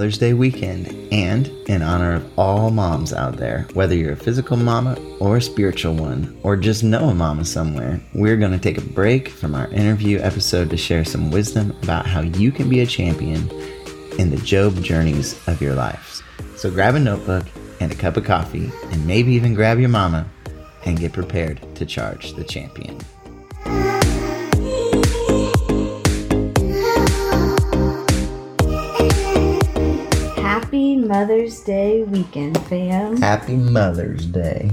Mother's Day weekend and in honor of all moms out there, whether you're a physical mama or a spiritual one, or just know a mama somewhere, we're going to take a break from our interview episode to share some wisdom about how you can be a champion in the Job journeys of your lives. So grab a notebook and a cup of coffee, and maybe even grab your mama and get prepared to charge the champion. Mother's Day weekend, fam. Happy Mother's Day.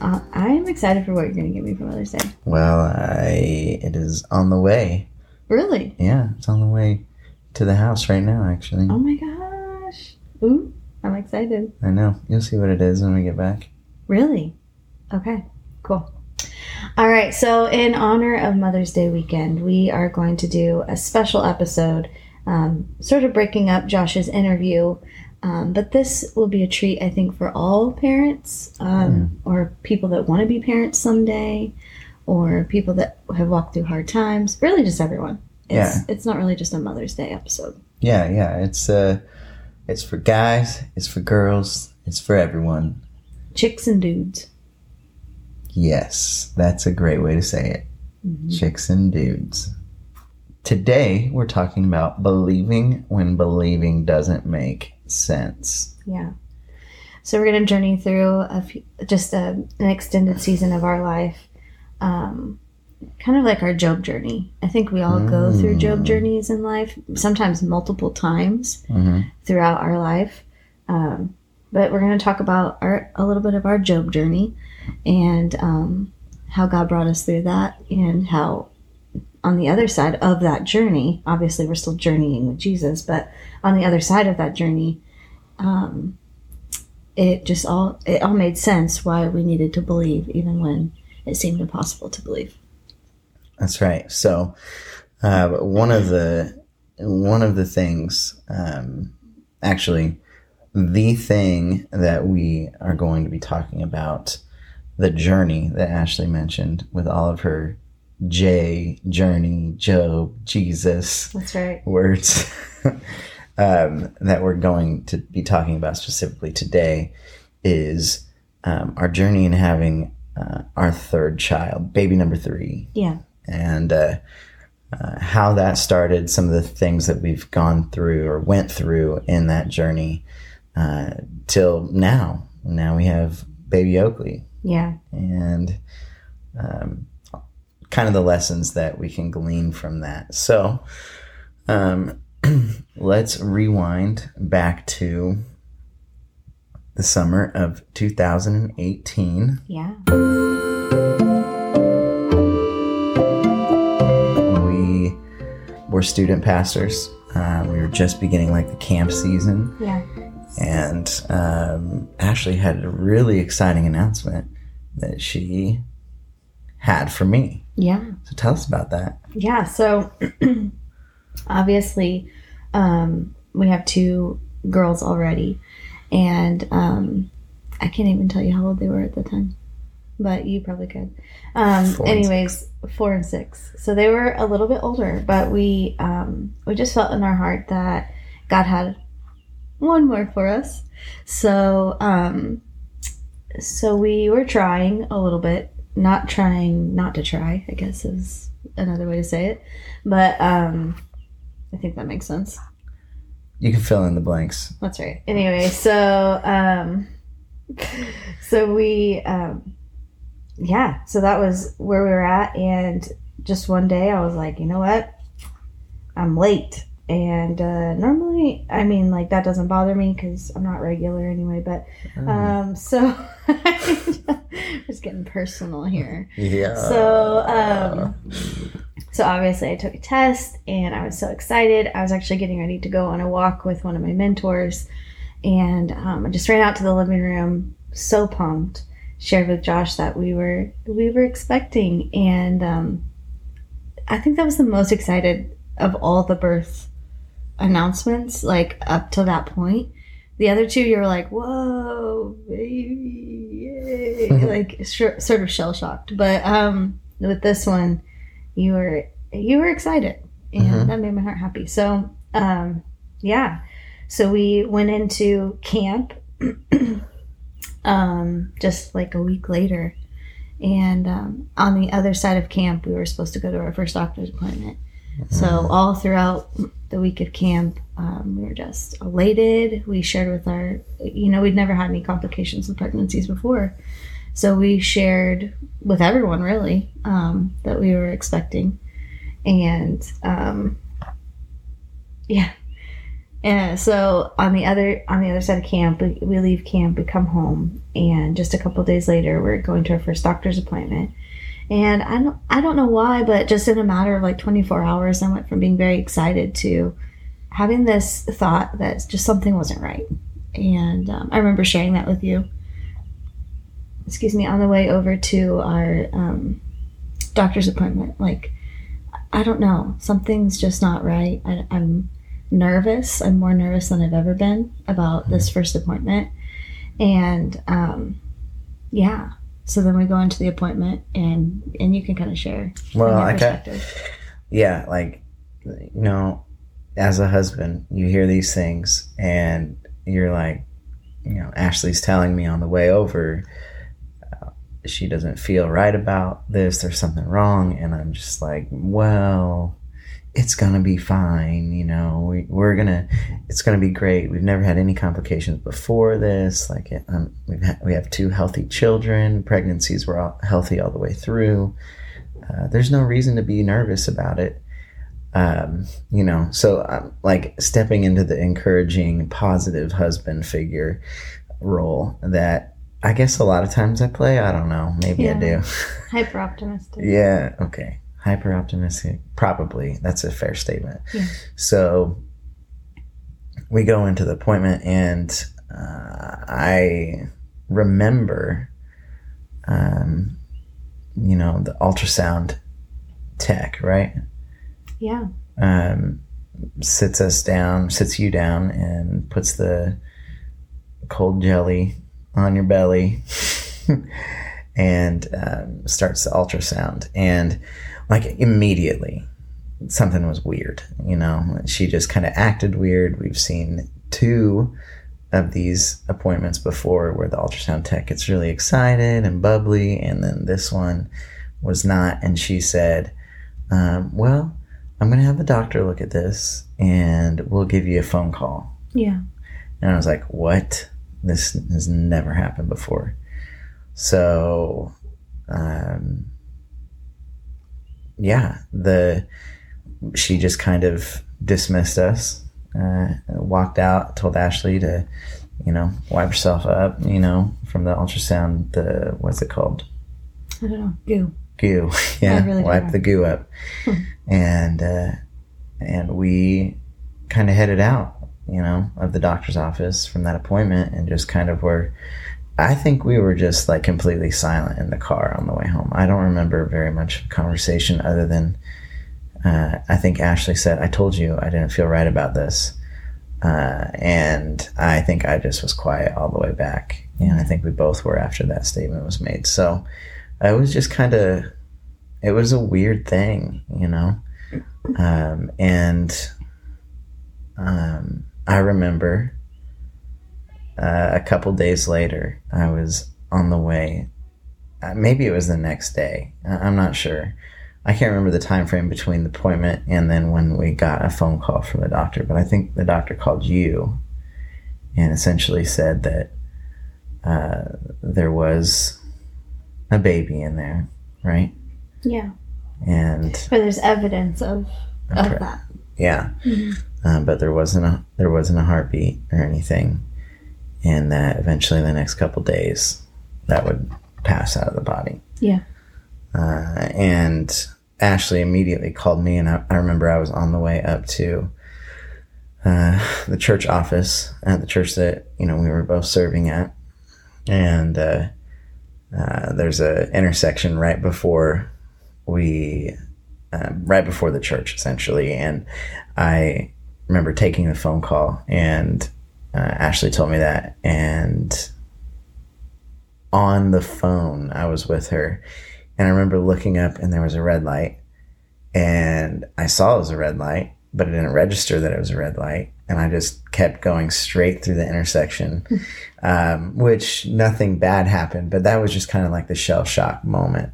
Uh, I'm excited for what you're going to get me for Mother's Day. Well, I it is on the way. Really? Yeah, it's on the way to the house right now. Actually, Oh my gosh. Ooh, I'm excited. I know. You'll see what it is when we get back. Really? Okay, cool. All right, so in honor of Mother's Day weekend, we are going to do a special episode, um, sort of breaking up Josh's interview. Um, but this will be a treat, I think, for all parents um, or people that want to be parents someday or people that have walked through hard times. Really, just everyone. It's, Yeah. it's not really just a Mother's Day episode. Yeah, yeah. It's uh, it's for guys. It's for girls. It's for everyone. Chicks and dudes. Yes, that's a great way to say it. Chicks and dudes. Today we're talking about believing when believing doesn't make sense. Yeah. So we're going to journey through a few, just a, an extended season of our life, um, kind of like our Job journey. I think we all go through Job journeys in life, sometimes multiple times hmm throughout our life. Um, but we're going to talk about our a little bit of our Job journey and um, how God brought us through that, and how on the other side of that journey, obviously we're still journeying with Jesus, but on the other side of that journey, um, it just all it all made sense why we needed to believe, even when it seemed impossible to believe. That's right. So, uh, one of the one of the things, um, actually, the thing that we are going to be talking about, the journey that Ashley mentioned with all of her J journey, Job, Jesus That's right. words um, that we're going to be talking about specifically today is um, our journey in having uh, our third child, baby number three Yeah. and uh, uh, how that started, some of the things that we've gone through or went through in that journey uh, till now. Now we have baby Oakley Yeah. and um, kind of the lessons that we can glean from that. So um, let's rewind back to the summer of 2018. Yeah. we were student pastors. Uh, we were just beginning like the camp season, Yeah. and um, Ashley had a really exciting announcement that she had for me. Yeah. So tell us about that. Yeah, so obviously, um, we have two girls already, and um, I can't even tell you how old they were at the time, but you probably could. Um, Four anyways, four and six, so they were a little bit older, but we um, we just felt in our heart that God had one more for us. So um, so we were trying a little bit, not trying not to try, I guess is another way to say it. But um I think that makes sense. You can fill in the blanks. That's right. Anyway, so um so we um yeah, so that was where we were at and just one day I was like, you know what? I'm late. And uh, normally, I mean, like that doesn't bother me because I'm not regular anyway. But um, so just getting personal here. yeah. So, um, so obviously, I took a test and I was so excited. I was actually getting ready to go on a walk with one of my mentors, and um, I just ran out to the living room, so pumped. Shared with Josh that we were we were expecting, and um, I think that was the most excited of all the birth announcements, like up to that point. The other two, you were like, "Whoa, baby, yay!" like sh- sort of shell shocked. But um, with this one, you were you were excited, and Mhm. that made my heart happy. So um, yeah, So we went into camp um, just like a week later. And um, on the other side of camp, we were supposed to go to our first doctor's appointment. So all throughout the week of camp, um, we were just elated. We shared with our, you know, we'd never had any complications with pregnancies before, so we shared with everyone really um, that we were expecting, and um, yeah, and so on the other on the other side of camp, we, we leave camp, we come home, and just a couple days later, we're going to our first doctor's appointment. And I don't I don't know why, but just in a matter of like 24 hours, I went from being very excited to having this thought that just something wasn't right. And um, I remember sharing that with you. Excuse me, on the way over to our um, doctor's appointment. Like, I don't know, something's just not right. I, I'm nervous. I'm more nervous than I've ever been about this first appointment. And um, yeah, so then we go into the appointment, and and you can kind of share. Well, I yeah, like you know, as a husband, you hear these things and you're like, you know, Ashley's telling me on the way over uh, she doesn't feel right about this. There's something wrong, and I'm just like, well, it's gonna be fine. You know, we, we're gonna, it's gonna be great. We've never had any complications before this. Like, um, we've had, we have two healthy children. Pregnancies were all healthy all the way through. Uh, there's no reason to be nervous about it. Um, you know, so I'm like stepping into the encouraging, positive husband figure role that I guess a lot of times I play. I don't know. Maybe I do. Hyper optimistic. yeah. Okay. Hyper optimistic. Probably. That's a fair statement. Yeah. So we go into the appointment, and uh, I remember, um, you know, the ultrasound tech, right? Yeah. um, sits us down, sits you down, and puts the cold jelly on your belly and um, starts the ultrasound. And like immediately, something was weird. You know, she just kind of acted weird. We've seen two of these appointments before where the ultrasound tech gets really excited and bubbly, and then this one was not. And she said, um, Well, I'm going to have the doctor look at this and we'll give you a phone call. Yeah. And I was like, what? This has never happened before. So, um, yeah, the, she just kind of dismissed us, uh, walked out, told Ashley to, you know, wipe herself up, you know, from the ultrasound, the, what's it called? I don't know. Goo. goo. Yeah, really wipe the goo up, and uh, and we kind of headed out, you know, of the doctor's office from that appointment, and just kind of were. I think we were just like completely silent in the car on the way home. I don't remember very much conversation other than uh, I think Ashley said, "I told you I didn't feel right about this," uh, and I think I just was quiet all the way back, and I think we both were after that statement was made. So I was just kind of it was a weird thing you know um, and um, i remember uh, a couple days later i was on the way uh, maybe it was the next day I- i'm not sure i can't remember the time frame between the appointment and then when we got a phone call from the doctor but i think the doctor called you and essentially said that uh, there was a baby in there, right? Yeah. And But there's evidence of of that. yeah, Mhm. um, but there wasn't a there wasn't a heartbeat or anything, and that eventually the next couple days that would pass out of the body. Yeah. Uh, and Ashley immediately called me, and I, I remember I was on the way up to uh, the church office at the church that you know we were both serving at, and uh, uh, there's a intersection right before we, uh, right before the church essentially, and I remember taking the phone call, and uh, Ashley told me that, and on the phone I was with her, and I remember looking up, and there was a red light, and I saw it was a red light, but it didn't register that it was a red light. and I just kept going straight through the intersection, um, which nothing bad happened, but that was just kind of like the shell shock moment.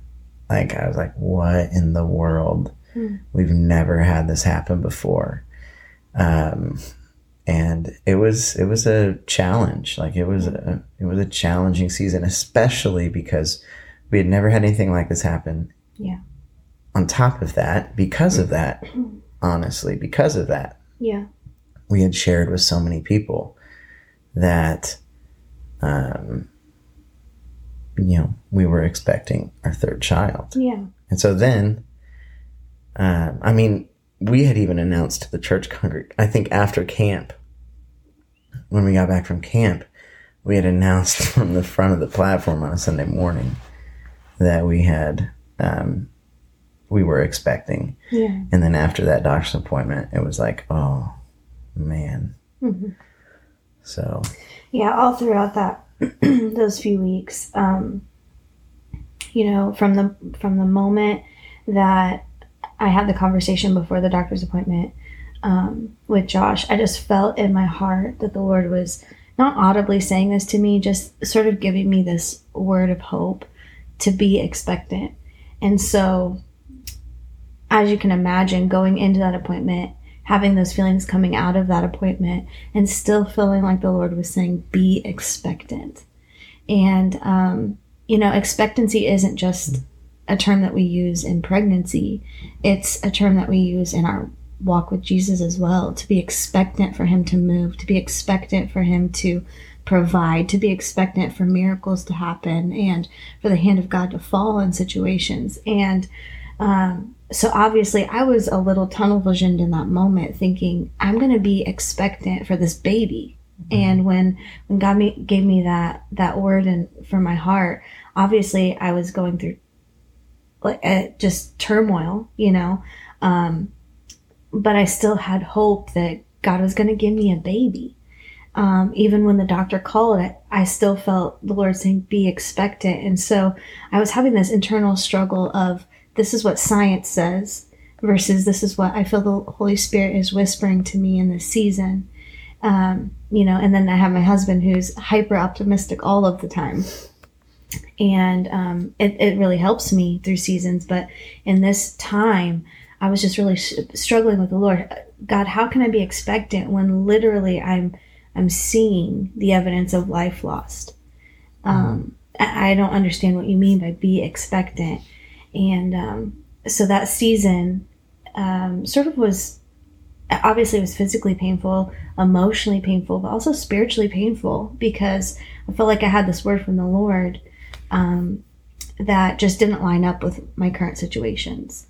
Like I was like, what in the world? Hmm. We've never had this happen before. Um, and it was it was a challenge. Like it was a it was a challenging season, especially because we had never had anything like this happen. Yeah. On top of that, because of that, honestly, because of that, Yeah. we had shared with so many people that um you know we were expecting our third child Yeah. and so then um i mean we had even announced to the church congreg i think after camp when we got back from camp we had announced from the front of the platform on a sunday morning that we had um we were expecting Yeah. and then after that doctor's appointment, it was like, oh man. Mhm. So Yeah, all throughout that those few weeks, um, you know, from the from the moment that I had the conversation before the doctor's appointment um, with Josh, I just felt in my heart that the Lord was not audibly saying this to me, just sort of giving me this word of hope to be expectant. And so, as you can imagine, going into that appointment, having those feelings coming out of that appointment, and still feeling like the Lord was saying, be expectant. And, um, you know, expectancy isn't just a term that we use in pregnancy, it's a term that we use in our walk with Jesus as well to be expectant for Him to move, to be expectant for Him to provide, to be expectant for miracles to happen, and for the hand of God to fall in situations. And, um, so obviously I was a little tunnel visioned in that moment thinking I'm going to be expectant for this baby. And when when God me, gave me that that word and for my heart, obviously I was going through just turmoil, you know. Um, but I still had hope that God was going to give me a baby. Um, even when the doctor called it, I still felt the Lord saying, be expectant. And so I was having this internal struggle of this is what science says versus this is what I feel the Holy Spirit is whispering to me in this season. Um, you know, and then I have my husband who's hyper optimistic all of the time. And um, it, it really helps me through seasons. But in this time, I was just really sh- struggling with the Lord. God, how can I be expectant when literally I'm I'm seeing the evidence of life lost? Um, I, I don't understand what you mean by be expectant. And um, so that season um, sort of was obviously it was physically painful, emotionally painful, but also spiritually painful because I felt like I had this word from the Lord um, that just didn't line up with my current situations.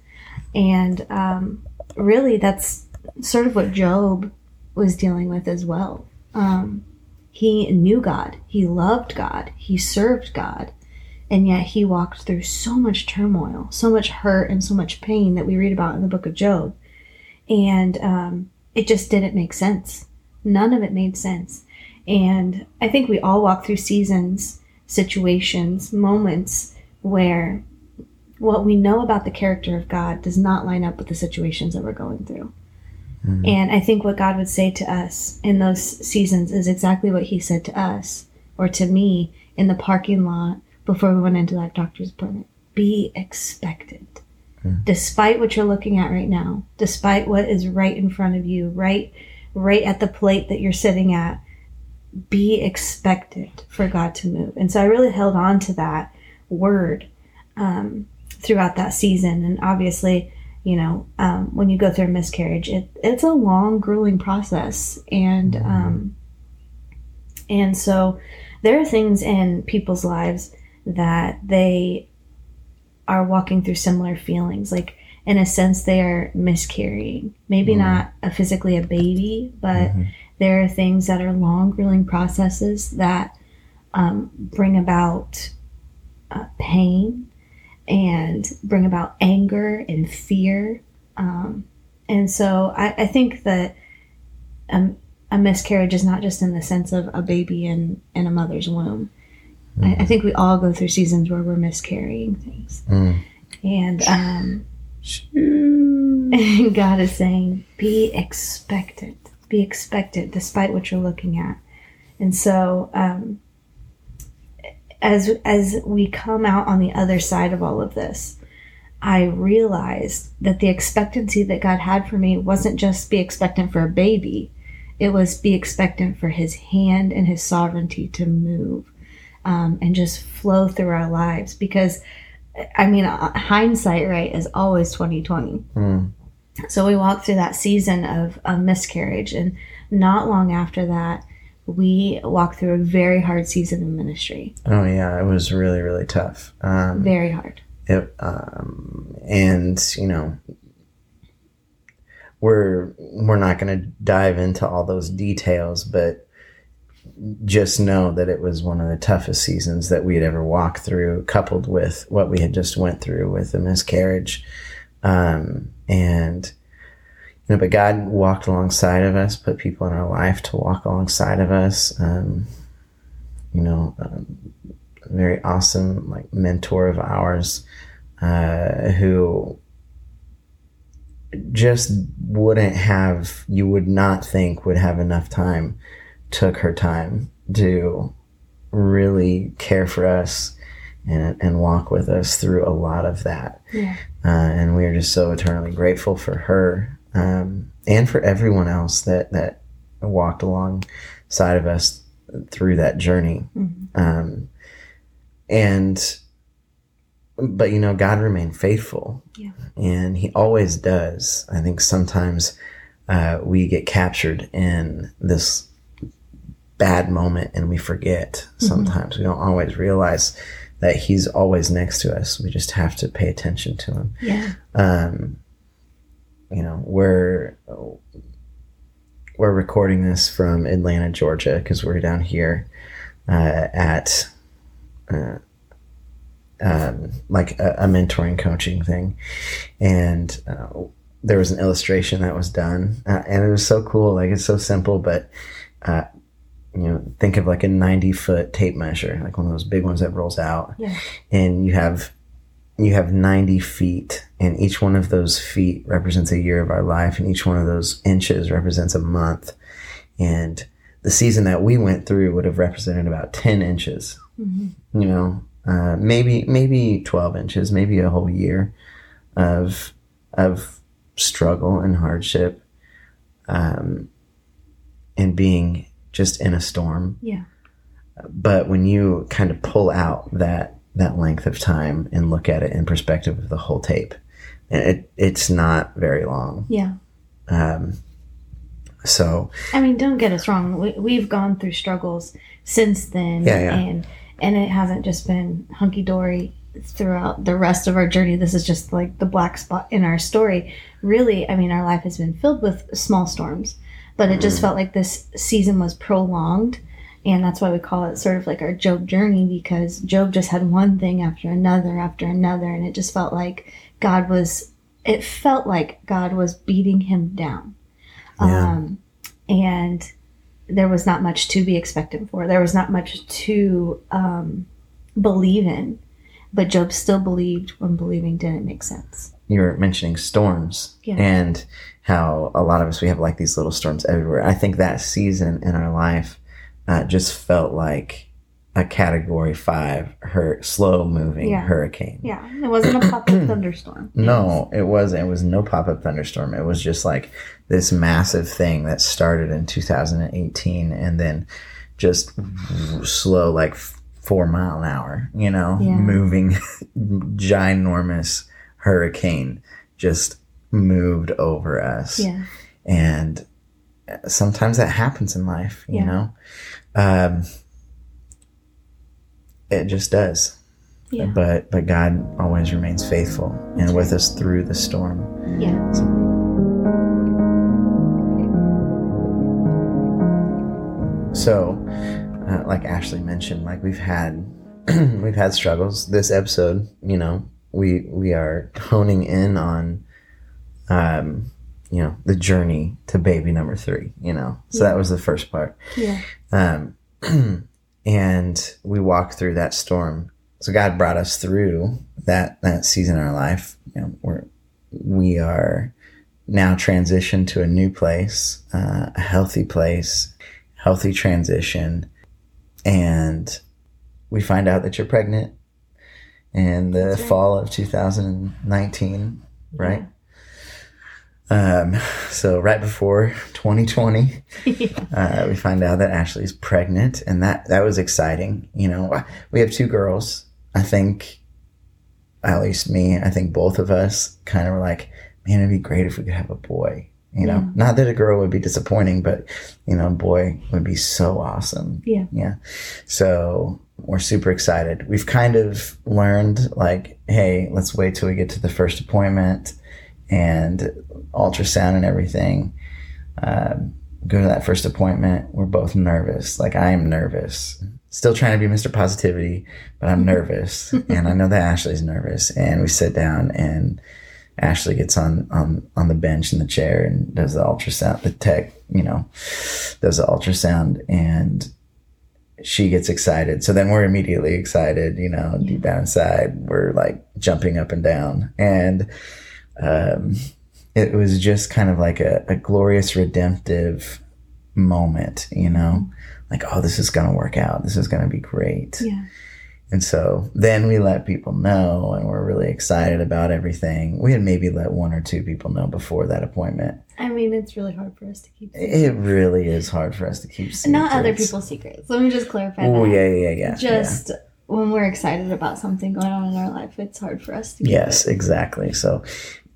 And um, really, that's sort of what Job was dealing with as well. Um, he knew God, he loved God, he served God, and yet he walked through so much turmoil, so much hurt, and so much pain that we read about in the book of Job. And um, it just didn't make sense. None of it made sense. And I think we all walk through seasons, situations, moments where what we know about the character of God does not line up with the situations that we're going through. Mm-hmm. And I think what God would say to us in those seasons is exactly what He said to us or to me in the parking lot before we went into that doctor's appointment. Be expectant. Mm-hmm. Despite what you're looking at right now, despite what is right in front of you, right right at the plate that you're sitting at, be expected for God to move. And so I really held on to that word um, throughout that season. And obviously, you know, um, when you go through a miscarriage, it, it's a long, grueling process. And, um, and so there are things in people's lives that they are walking through similar feelings. Like, in a sense, they are miscarrying. Maybe not a physically a baby, but there are things that are long, grueling processes that um, bring about uh, pain and bring about anger and fear. Um, and so I, I think that um, a miscarriage is not just in the sense of a baby in, in a mother's womb. I, I think we all go through seasons where we're miscarrying things. Mm. And um, God is saying, be expectant. Be expectant despite what you're looking at. And so, um, as as we come out on the other side of all of this, I realized that the expectancy that God had for me wasn't just be expectant for a baby, it was be expectant for His hand and His sovereignty to move um, and just flow through our lives. Because, I mean, uh, hindsight, right, is always twenty twenty. Mm. So we walked through that season of a miscarriage, and not long after that, we walked through a very hard season of ministry. Oh yeah, it was really really tough. Um, Very hard. it, um, and you know, we're we're not going to dive into all those details, but just know that it was one of the toughest seasons that we had ever walked through, coupled with what we had just went through with the miscarriage, um, and you know, but God walked alongside of us, put people in our life to walk alongside of us. Um, you know, um, very awesome like mentor of ours uh, who just wouldn't have you would not think would have enough time took her time to really care for us and, and walk with us through a lot of that Yeah. uh, and we are just so eternally grateful for her um, and for everyone else that that walked alongside of us through that journey Mhm. um, and but you know god remained faithful Yeah. and he always does i think sometimes uh, we get captured in this bad moment and we forget sometimes we don't always realize that he's always next to us we just have to pay attention to him Yeah. um, you know, we're we're recording this from Atlanta, Georgia, because we're down here uh, at uh, um, like a, a mentoring coaching thing, and uh, there was an illustration that was done, uh, and it was so cool. Like it's so simple, but uh, you know, think of like a ninety foot tape measure, like one of those big ones that rolls out, Yeah. and you have you have 90 feet and each one of those feet represents a year of our life and each one of those inches represents a month and the season that we went through would have represented about 10 inches Mhm. you know uh, maybe maybe 12 inches maybe a whole year of of struggle and hardship um, and being just in a storm Yeah. but when you kind of pull out that that length of time and look at it in perspective of the whole tape it it's not very long Yeah. um, so I mean, don't get us wrong. We, we've gone through struggles since then, Yeah, yeah. and and it hasn't just been hunky dory throughout the rest of our journey. This is just like the black spot in our story. Really, I mean, our life has been filled with small storms, but it just felt like this season was prolonged. And that's why we call it sort of like our Job journey because Job just had one thing after another after another. And it just felt like God was, it felt like God was beating him down. Yeah. Um, and there was not much to be expected for. There was not much to um, believe in. But Job still believed when believing didn't make sense. you were mentioning storms Yeah. and how a lot of us we have like these little storms everywhere i think that season in our life uh, just felt like a category five her slow moving Yeah. hurricane Yeah, it wasn't a pop up thunderstorm. No, it wasn't. It was no pop up thunderstorm. It was just like this massive thing that started in 2018 and then just slow, like four mile an hour, you know, Yeah. moving ginormous hurricane just moved over us. Yeah, And sometimes that happens in life, you Yeah. know? Um, it just does yeah, but but God always remains faithful and with us through the storm. yeah. So, uh, like Ashley mentioned, like we've had we've had struggles. This episode, you know, we we are honing in on, um, you know, the journey to baby number three. You know, so that was the first part. Yeah, Um, and we walked through that storm. So God brought us through that that season in our life. You know, we're we are now transitioned to a new place, uh, a healthy place, healthy transition, and we find out that you're pregnant in the right. fall of 2019, right? Um, so right before 2020, uh, we find out that Ashley's pregnant, and that that was exciting. You know, we have two girls. I think, at least me, I think both of us kind of were like, man, it'd be great if we could have a boy. You know, Yeah. not that a girl would be disappointing, but you know, a boy would be so awesome. Yeah. Yeah. So we're super excited. We've kind of learned like, hey, let's wait till we get to the first appointment and ultrasound and everything. Um, go to that first appointment. We're both nervous. Like I am nervous. Still trying to be Mr. Positivity, but I'm nervous. and I know that Ashley's nervous. And we sit down and Ashley gets on, on, on the bench in the chair and does the ultrasound, the tech, you know, does the ultrasound and she gets excited. So then we're immediately excited, you know, deep down inside, we're like jumping up and down. And, um, it was just kind of like a, a glorious redemptive moment, you know, like, oh, this is going to work out. This is going to be great. Yeah. And so then we let people know and we're really excited about everything. We had maybe let one or two people know before that appointment. I mean, it's really hard for us to keep. It really is hard for us to keep secrets. Not other people's secrets. Let me just clarify. Oh, yeah, yeah, yeah. Just when we're excited about something going on in our life, it's hard for us to. Keep Yes, It. exactly. So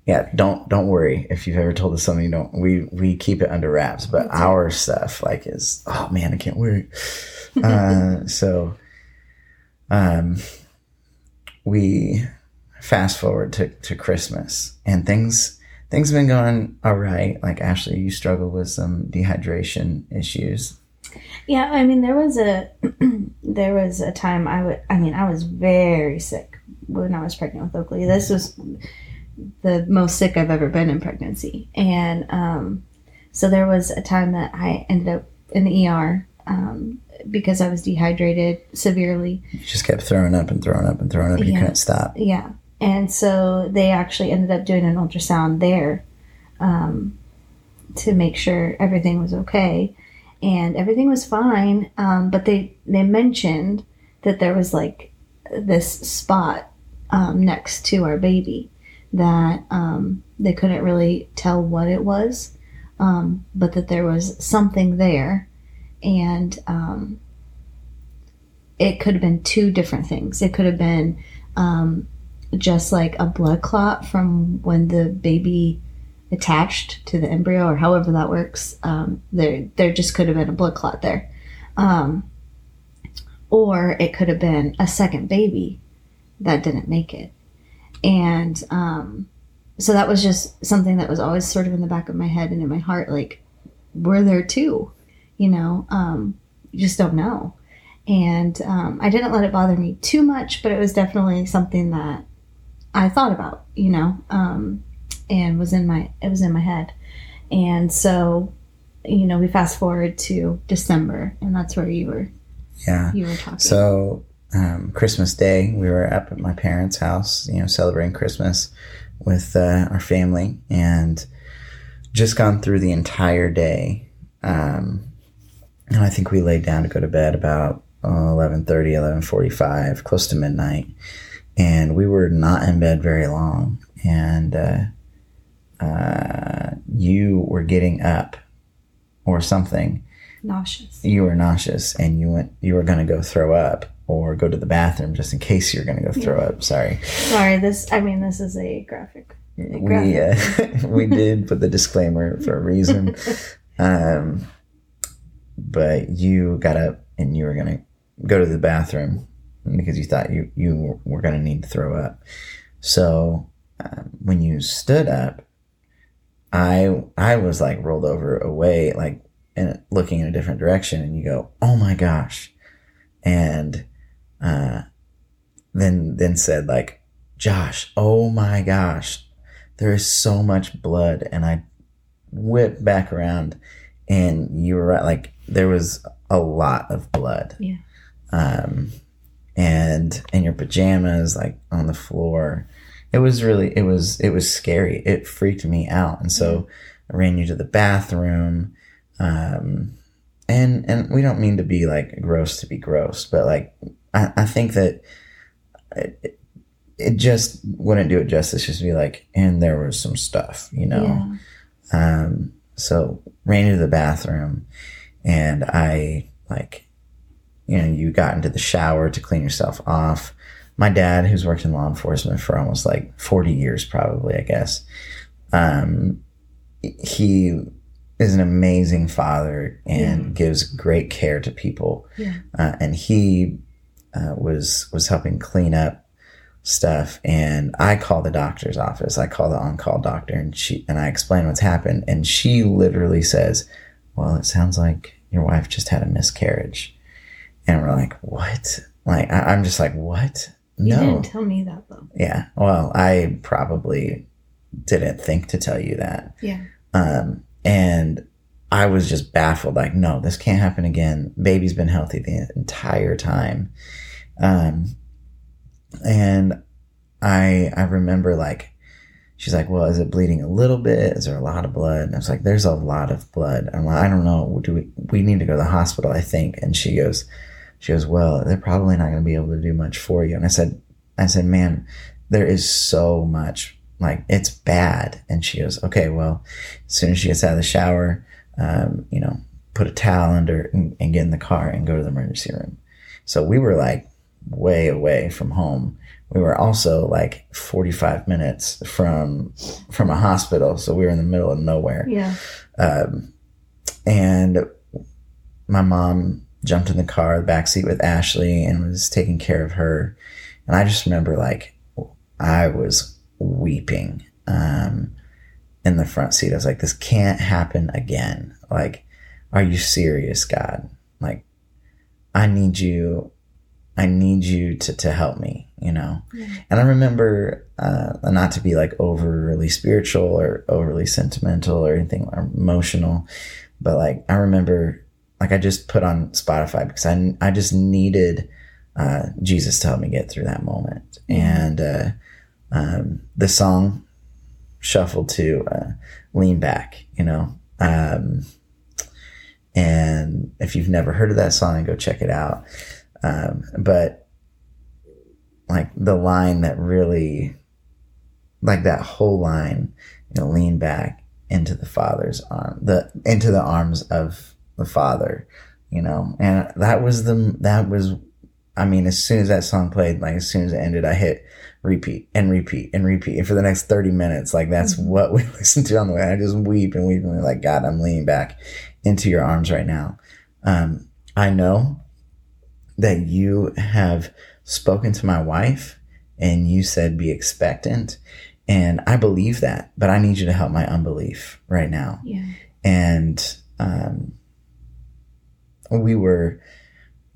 yeah, don't don't worry if you've ever told us something you don't we we keep it under wraps, but That's our stuff like is oh man, I can't wait. uh, so um we fast forward to, to Christmas and things things have been going all right. Like Ashley, you struggle with some dehydration issues. Yeah, I mean, there was a there was a time I would. I mean, I was very sick when I was pregnant with Oakley. This was the most sick I've ever been in pregnancy, and um, so there was a time that I ended up in the ER um, because I was dehydrated severely. You just kept throwing up and throwing up and throwing up. You couldn't stop. Yeah, and so they actually ended up doing an ultrasound there um, to make sure everything was okay, and everything was fine. Um, but they they mentioned that there was like this spot um, next to our baby that um, they couldn't really tell what it was, um, but that there was something there, and um, it could have been two different things. It could have been um, just like a blood clot from when the baby attached to the embryo or however that works. Um, there, there just could have been a blood clot there. Um, or it could have been a second baby that didn't make it. And um, so that was just something that was always sort of in the back of my head and in my heart like, we're there too, you know? Um, you just don't know. And um, I didn't let it bother me too much, but it was definitely something that I thought about, you know, um, and was in my it was in my head. And so, you know, we fast forward to December, and that's where you were Yeah. you were talking. So um, Christmas Day, we were up at my parents' house, you know, celebrating Christmas with uh, our family, and just gone through the entire day. Um, and I think we laid down to go to bed about uh, 11.30, 11.45, close to midnight. And we were not in bed very long. And uh, uh, you were getting up or something nauseous. you were nauseous and you went you were going to go throw up or go to the bathroom just in case you're going to go throw up sorry. Sorry, this I mean this is a graphic. we uh, we did put the disclaimer for a reason. Um but you got up and you were going to go to the bathroom because you thought you you were going to need to throw up. So um, when you stood up i i was like rolled over away like and looking in a different direction and you go oh my gosh. And uh then then said like josh oh my gosh there is so much blood and i whipped back around and you were right like there was a lot of blood Yeah. um and in your pajamas like on the floor it was really it was it was scary. It freaked me out, and so I ran you to the bathroom. Um, and and we don't mean to be like gross to be gross, but like I, I think that it, it just wouldn't do it justice just to be like, and there was some stuff, you know. Yeah. Um, so ran into the bathroom, and I like, you know, you got into the shower to clean yourself off. My dad, who's worked in law enforcement for almost like forty years, probably, I guess, um, he is an amazing father and Yeah. gives great care to people. Yeah. Uh, and he uh, was was helping clean up stuff and I call the doctor's office. I call the on-call doctor and she and I explain what's happened and she literally says, "Well, it sounds like your wife just had a miscarriage." And we're like, "What?" Like I, I'm just like, "What?" You no. didn't tell me that though. Yeah. Well, I probably didn't think to tell you that. Yeah. Um, and I was just baffled, like, no, this can't happen again. Baby's been healthy the entire time. Um, and I, I remember like, she's like, well, is it bleeding a little bit? Is there a lot of blood? And I was like, there's a lot of blood. I'm like, I don't know. Do we, we need to go to the hospital, I think. And she goes, she goes, well, they're probably not going to be able to do much for you. And I said, I said, man, there is so much like it's bad. And she goes, okay, well, as soon as she gets out of the shower, um, you know, put a towel under and, and get in the car and go to the emergency room. So we were like way away from home. We were also like 45 minutes from, from a hospital. So we were in the middle of nowhere. Yeah. Um, and my mom jumped in the car, the back seat with Ashley, and was taking care of her. And I just remember like I was weeping um, in the front seat. I was like, "This can't happen again." Like, are you serious, God? Like, I need you. I need you to to help me. You know. Yeah. And I remember, uh, not to be like overly spiritual or overly sentimental or anything or emotional, but like I remember, like I just put on Spotify because I I just needed uh, Jesus to help me get through that moment, Mhm. and uh, um, the song shuffled to uh, "Lean Back," you know. Um, and if you've never heard of that song, go check it out. Um, but like the line that really like that whole line you know lean back into the father's arm the into the arms of the father you know and that was the that was i mean as soon as that song played like as soon as it ended i hit repeat and repeat and repeat. And for the next 30 minutes like that's Mhm. what we listened to on the way. I just weep and weep and we're like god i'm leaning back into your arms right now. Um i know that you have spoken to my wife and you said be expectant. And i believe that but i need you to help my unbelief right now. Yeah. and um, we were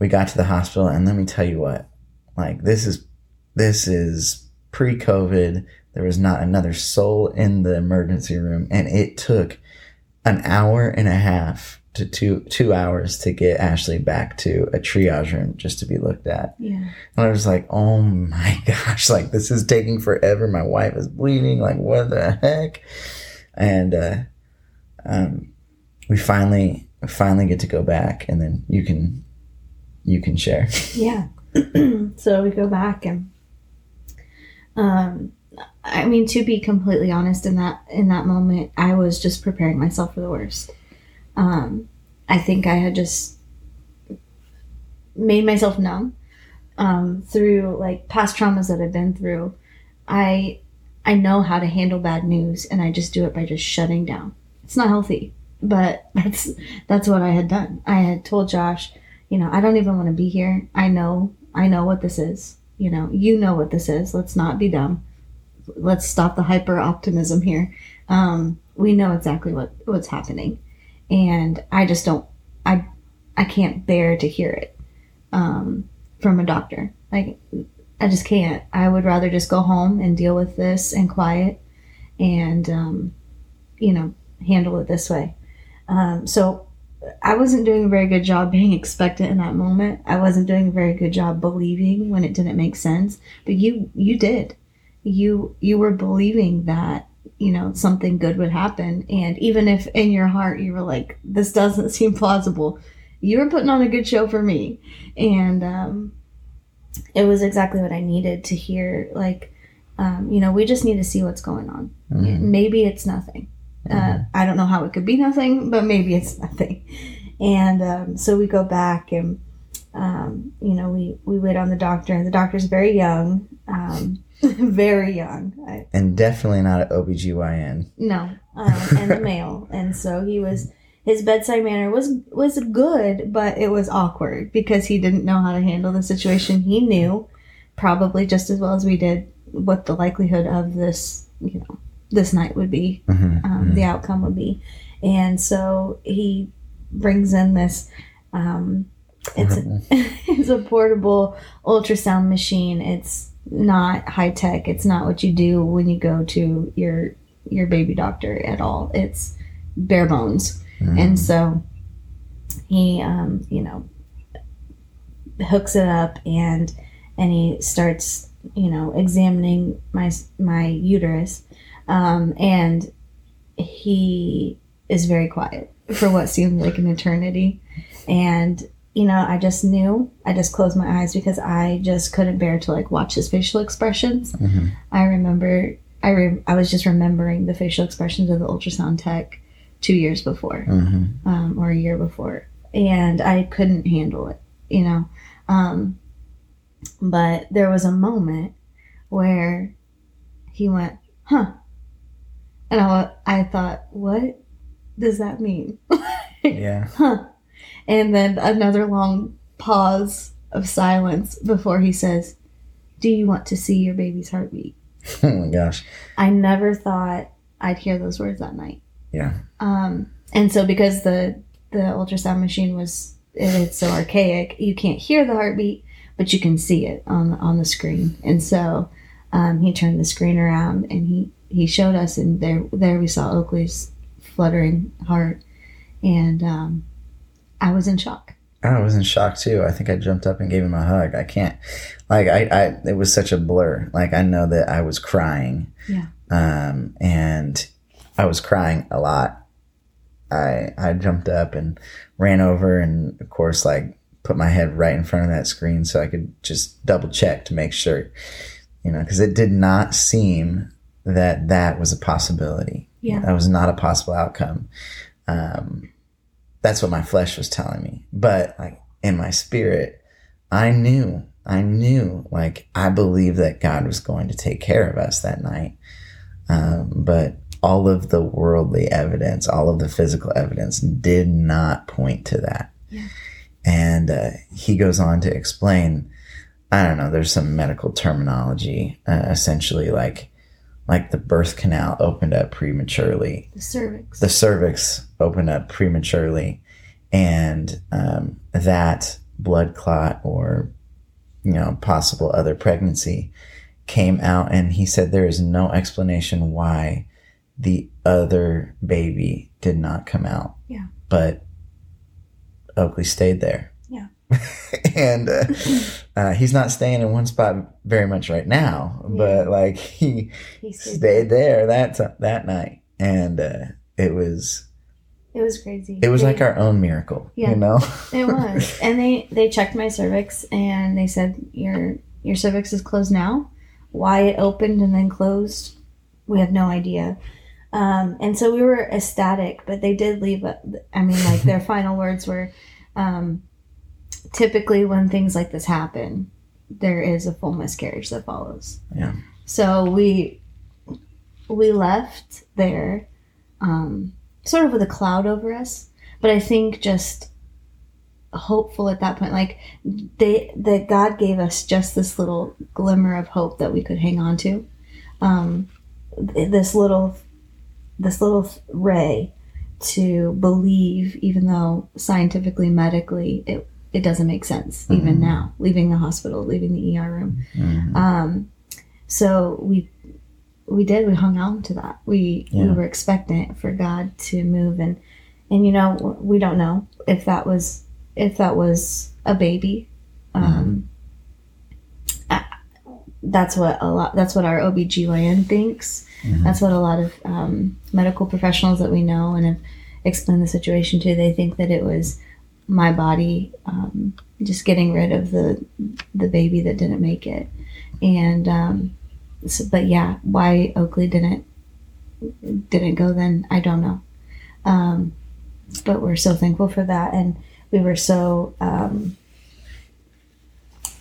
we got to the hospital and let me tell you what like this is this is pre-covid there was not another soul in the emergency room and it took an hour and a half to two two hours to get ashley back to a triage room just to be looked at Yeah. and I was like, oh my gosh, like this is taking forever. My wife is bleeding. Like, what the heck? And uh, um, we finally finally get to go back, and then you can you can share. Yeah. so we go back and um I mean to be completely honest in that in that moment I was just preparing myself for the worst. Um I think I had just made myself numb um through like past traumas that I've been through. I I know how to handle bad news and I just do it by just shutting down. It's not healthy, but that's that's what I had done. I had told Josh you know, I don't even want to be here. I know, I know what this is. You know, you know what this is. Let's not be dumb. Let's stop the hyper optimism here. Um, we know exactly what what's happening, and I just don't. I I can't bear to hear it um, from a doctor. Like I just can't. I would rather just go home and deal with this and quiet, and um, you know, handle it this way. Um, so I wasn't doing a very good job being expectant in that moment. I wasn't doing a very good job believing when it didn't make sense. But you you did. you you were believing that you know something good would happen and even if in your heart you were like this doesn't seem plausible you were putting on a good show for me and um, it was exactly what i needed to hear like um, you know we just need to see what's going on Mhm. maybe it's nothing uh, i don't know how it could be nothing but maybe it's nothing and um, so we go back and um, you know we we wait on the doctor and the doctor's very young um, very young I, And definitely not an OBGYN. no, um, and a male, and so he was. His bedside manner was was good, but it was awkward because he didn't know how to handle the situation. He knew, probably just as well as we did, what the likelihood of this, you know, this night would be, Mhm, um, mhm. the outcome would be, and so he brings in this. Um, it's a, it's a portable ultrasound machine. It's not high tech. It's not what you do when you go to your your baby doctor at all. It's bare bones. Mhm. And so he, um, you know, hooks it up and and he starts, you know, examining my my uterus, um, and he is very quiet for what seemed like an eternity, and you know, I just knew. I just closed my eyes because I just couldn't bear to like watch his facial expressions. Mhm. I remember. I re- I was just remembering the facial expressions of the ultrasound tech two years before Mhm. um, or a year before, and I couldn't handle it, you know. Um, but there was a moment where he went, "Huh," and I, I thought, "What does that mean?" Yeah. huh. And then another long pause of silence before he says, "Do you want to see your baby's heartbeat?" Oh my gosh. I never thought I'd hear those words that night. Yeah. Um, and so because the the ultrasound machine was it's so archaic, you can't hear the heartbeat, but you can see it on on the screen. And so um, he turned the screen around and he he showed us, and there there we saw Oakley's fluttering heart, and um, I was in shock. I was in shock too. I think I jumped up and gave him a hug. I can't, like, I, I, it was such a blur. Like, I know that I was crying. Yeah. Um, and I was crying a lot. I, I jumped up and ran over and, of course, like, put my head right in front of that screen so I could just double check to make sure, you know, because it did not seem that that was a possibility. Yeah. That was not a possible outcome. Um, that's what my flesh was telling me. But like in my spirit, I knew, I knew, like I believed that God was going to take care of us that night. Um, but all of the worldly evidence, all of the physical evidence did not point to that. Yeah. And uh, he goes on to explain, I don't know, there's some medical terminology, uh, essentially like, like the birth canal opened up prematurely The cervix. the cervix opened up prematurely and um, that blood clot or you know possible other pregnancy came out and he said there is no explanation why the other baby did not come out Yeah. but oakley stayed there. and uh, uh, he's not staying in one spot very much right now but like he he stayed stayed there that t- that night, and uh, it was It was crazy. it was They- like our own miracle, Yeah. you know. It was, and they they checked my cervix, and they said your your cervix is closed now. Why it opened and then closed, we have no idea. Um, and so we were ecstatic, but they did leave. I mean, like their final words were, um, typically when things like this happen, there is a full miscarriage that follows. Yeah. So we we left there, um, sort of with a cloud over us, but I think just hopeful at that point like they that god gave us just this little glimmer of hope that we could hang on to um this little this little ray to believe even though scientifically medically it it doesn't make sense even Mhm. now leaving the hospital leaving the er room Mhm. um so we we did we hung on to that we we were expectant for god to move and and you know we don't know if that was if that was a baby um I, that's what a lot that's what our OBGYN thinks. Mhm. That's what a lot of um, medical professionals that we know and have explained the situation to. They think that it was my body um, just getting rid of the the baby that didn't make it, and um, so, but yeah, why Oakley didn't didn't go then I don't know, um, but we're so thankful for that, and we were so um,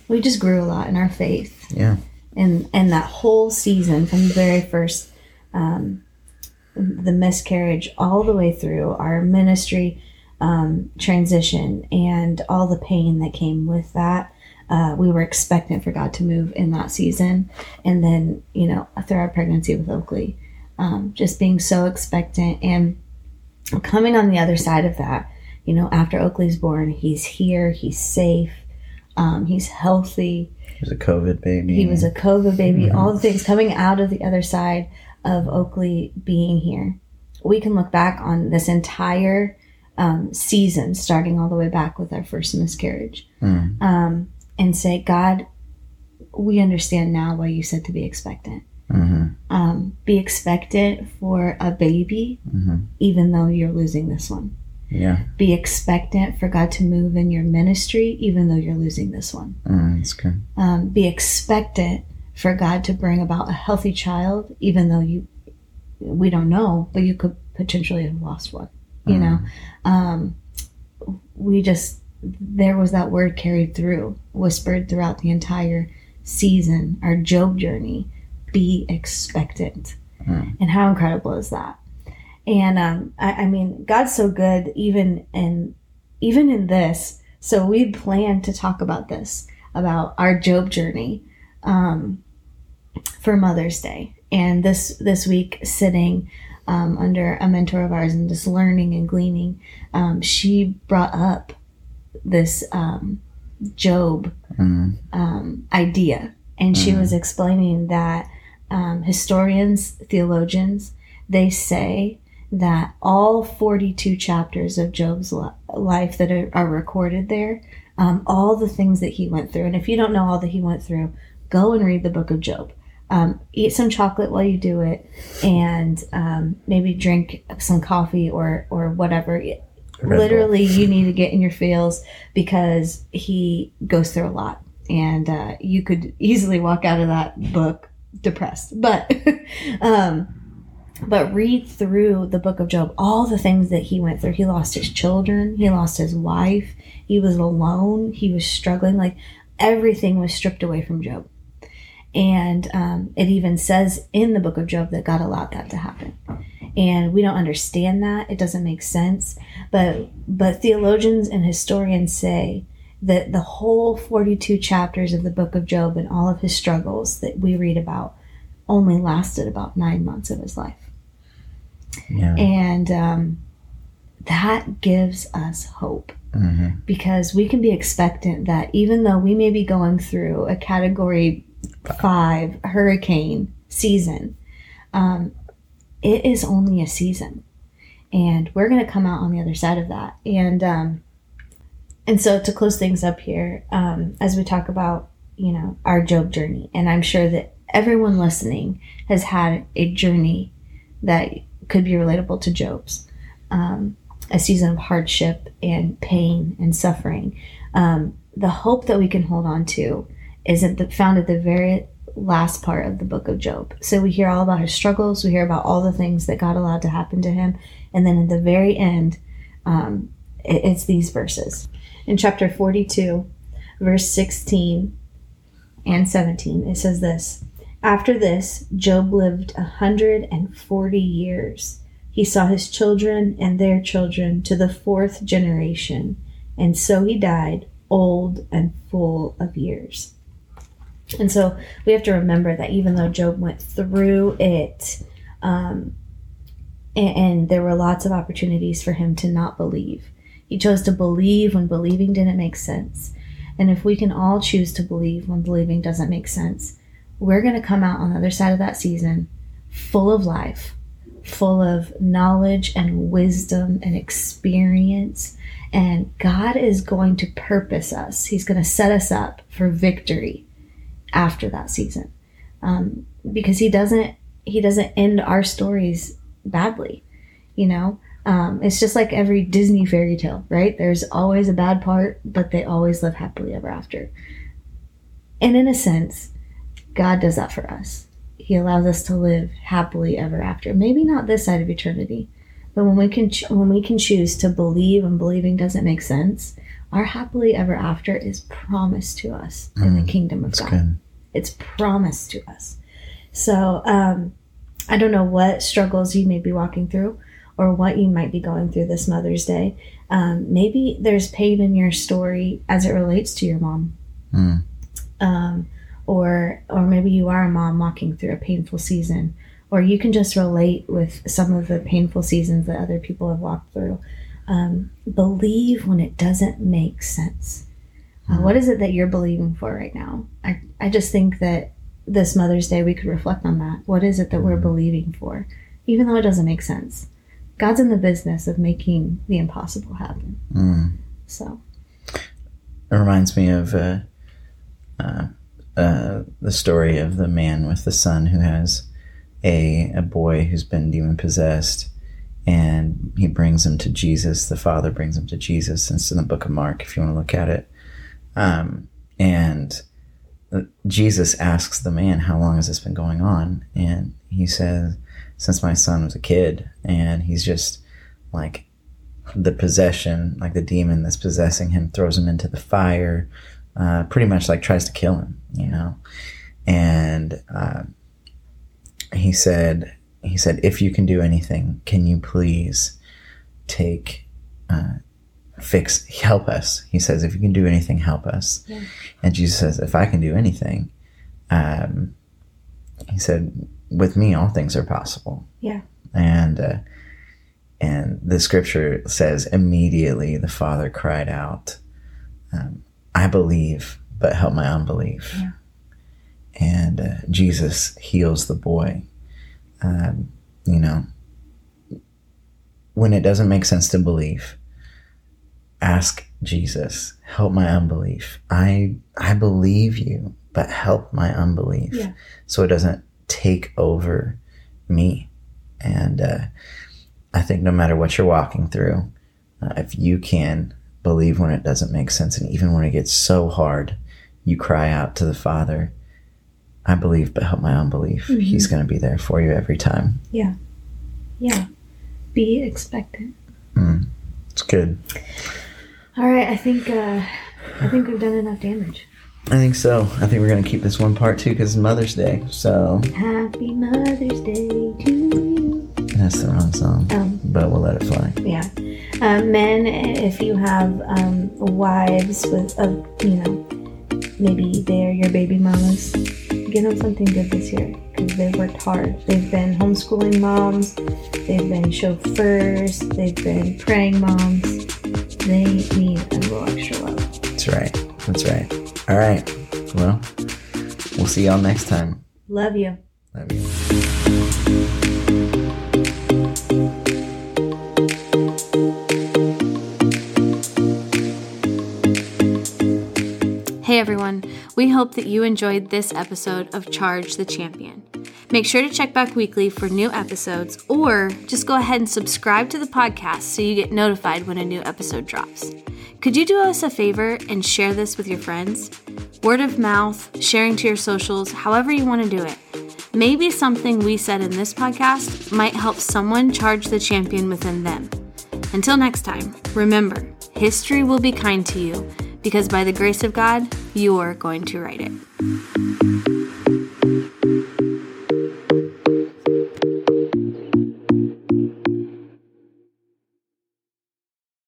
we just grew a lot in our faith. Yeah. and and that whole season from the very first um, the miscarriage all the way through our ministry um, transition and all the pain that came with that uh, we were expectant for god to move in that season and then you know through our pregnancy with oakley um, just being so expectant and coming on the other side of that you know after oakley's born he's here he's safe um, he's healthy He was a COVID baby. he was a COVID baby, Mhm. all the things coming out of the other side of Oakley being here. We can look back on this entire um, season, starting all the way back with our first miscarriage, Mm. um, and say, God, we understand now why you said to be expectant. hmm Um, be expectant for a baby, hmm even though you're losing this one. Yeah. Be expectant for God to move in your ministry, even though you're losing this one. Mm, that's good. um, be expectant for God to bring about a healthy child, even though you we don't know, but you could potentially have lost one. You know, um, we just there was that word carried through, whispered throughout the entire season, our Job journey. Be expectant, Mm. and how incredible is that? And um, I, I mean, God's so good, even in even in this. So we plan to talk about this about our Job journey um, for Mother's Day, and this this week sitting um, under a mentor of ours and just learning and gleaning, um, she brought up this um, Job Mm. um, idea, and she Mhm. was explaining that um, historians, theologians, they say that all 42 chapters of Job's li- life that are, are recorded there, um, all the things that he went through, and if you don't know all that he went through, go and read the book of Job. Um, eat some chocolate while you do it, and um, maybe drink some coffee or or whatever. Red Bull. Literally, you need to get in your feels because he goes through a lot, and uh, you could easily walk out of that book depressed. But um, but read through the book of Job, all the things that he went through. He lost his children, he lost his wife, he was alone, he was struggling. Like everything was stripped away from Job. And um, it even says in the book of Job that God allowed that to happen. And we don't understand that. It doesn't make sense. But but theologians and historians say that the whole 42 chapters of the book of Job and all of his struggles that we read about only lasted about nine months of his life. Yeah. And um, that gives us hope hmm because we can be expectant that even though we may be going through a category five hurricane season, um, it is only a season. And we're going to come out on the other side of that. And, um, and so to close things up here, um, as we talk about, you know, our Job journey, and I'm sure that everyone listening has had a journey that could be relatable to Job's. Um, a season of hardship and pain and suffering. Um, the hope that we can hold on to is at the, found at the very last part of the book of Job. So we hear all about his struggles, we hear about all the things that God allowed to happen to him, and then at the very end, um, it- it's these verses. In chapter 42, verse 16 and 17, it says this After this, Job lived a hundred and forty years. He saw his children and their children to the fourth generation, and so he died old and full of years. And so we have to remember that even though Job went through it, um, and, and there were lots of opportunities for him to not believe, he chose to believe when believing didn't make sense. And if we can all choose to believe when believing doesn't make sense, we're going to come out on the other side of that season full of life, full of knowledge and wisdom and experience. And God is going to purpose us, He's going to set us up for victory after that season. um, because he doesn't he doesn't end our stories badly. You know, um, it's just like every Disney fairy tale, right? There's always a bad part, but they always live happily ever after. And in a sense, God does that for us. He allows us to live happily ever after. Maybe not this side of eternity, but when we can ch- when we can choose to believe and believing doesn't make sense, our happily ever after is promised to us in the kingdom of God. good. It's promised to us. So um, I don't know what struggles you may be walking through or what you might be going through this Mother's Day. Um, maybe there's pain in your story as it relates to your mom. Mm. Um, or or maybe you are a mom walking through a painful season or you can just relate with some of the painful seasons that other people have walked through um, believe when it doesn't make sense uh, what is it that you're believing for right now I, I just think that this mother's day we could reflect on that what is it that we're believing for even though it doesn't make sense god's in the business of making the impossible happen Mm. so It reminds me of uh, uh, uh, the story of the man with the son who has a, a boy who's been demon possessed, and he brings him to Jesus. The father brings him to Jesus. And it's in the book of Mark, if you want to look at it. Um, and Jesus asks the man, How long has this been going on? And he says, Since my son was a kid. And he's just like, the possession, like the demon that's possessing him, throws him into the fire, uh, pretty much like tries to kill him, you know. And uh, he said, he said, if you can do anything, can you please take, uh, fix, help us? He says, if you can do anything, help us. Yeah. And Jesus says, if I can do anything, um, he said, with me, all things are possible. Yeah. And, uh, and the scripture says, immediately the father cried out, um, I believe, but help my unbelief. Yeah. And uh, Jesus heals the boy. Um, you know, when it doesn't make sense to believe, ask Jesus, help my unbelief. I I believe you, but help my unbelief, Yeah. so it doesn't take over me. And uh, I think no matter what you're walking through, uh, if you can believe when it doesn't make sense, and even when it gets so hard, you cry out to the Father, I believe, but help my unbelief. Mhm. He's going to be there for you every time. Yeah. Yeah. Be expectant. Mm. It's good. All right, I think uh, I think we've done enough damage. I think so. I think we're going to keep this one part too because it's Mother's Day. So Happy Mother's Day to you. that's the wrong song, Um, but we'll let it fly. yeah. Um, men, if you have um, wives with, of you know, maybe they're your baby mamas, give them something good this year because they've worked hard. They've been homeschooling moms, they've been chauffeurs, they've been praying moms. They need a little extra love. That's right. That's right. All right. Well, we'll see y'all next time. Love you. Love you. Hey everyone, we hope that you enjoyed this episode of Charge the Champion. Make sure to check back weekly for new episodes or just go ahead and subscribe to the podcast so you get notified when a new episode drops. Could you do us a favor and share this with your friends? Word of mouth, sharing to your socials, however you want to do it. Maybe something we said in this podcast might help someone charge the champion within them. Until next time, remember, history will be kind to you because by the grace of God, you're going to write it.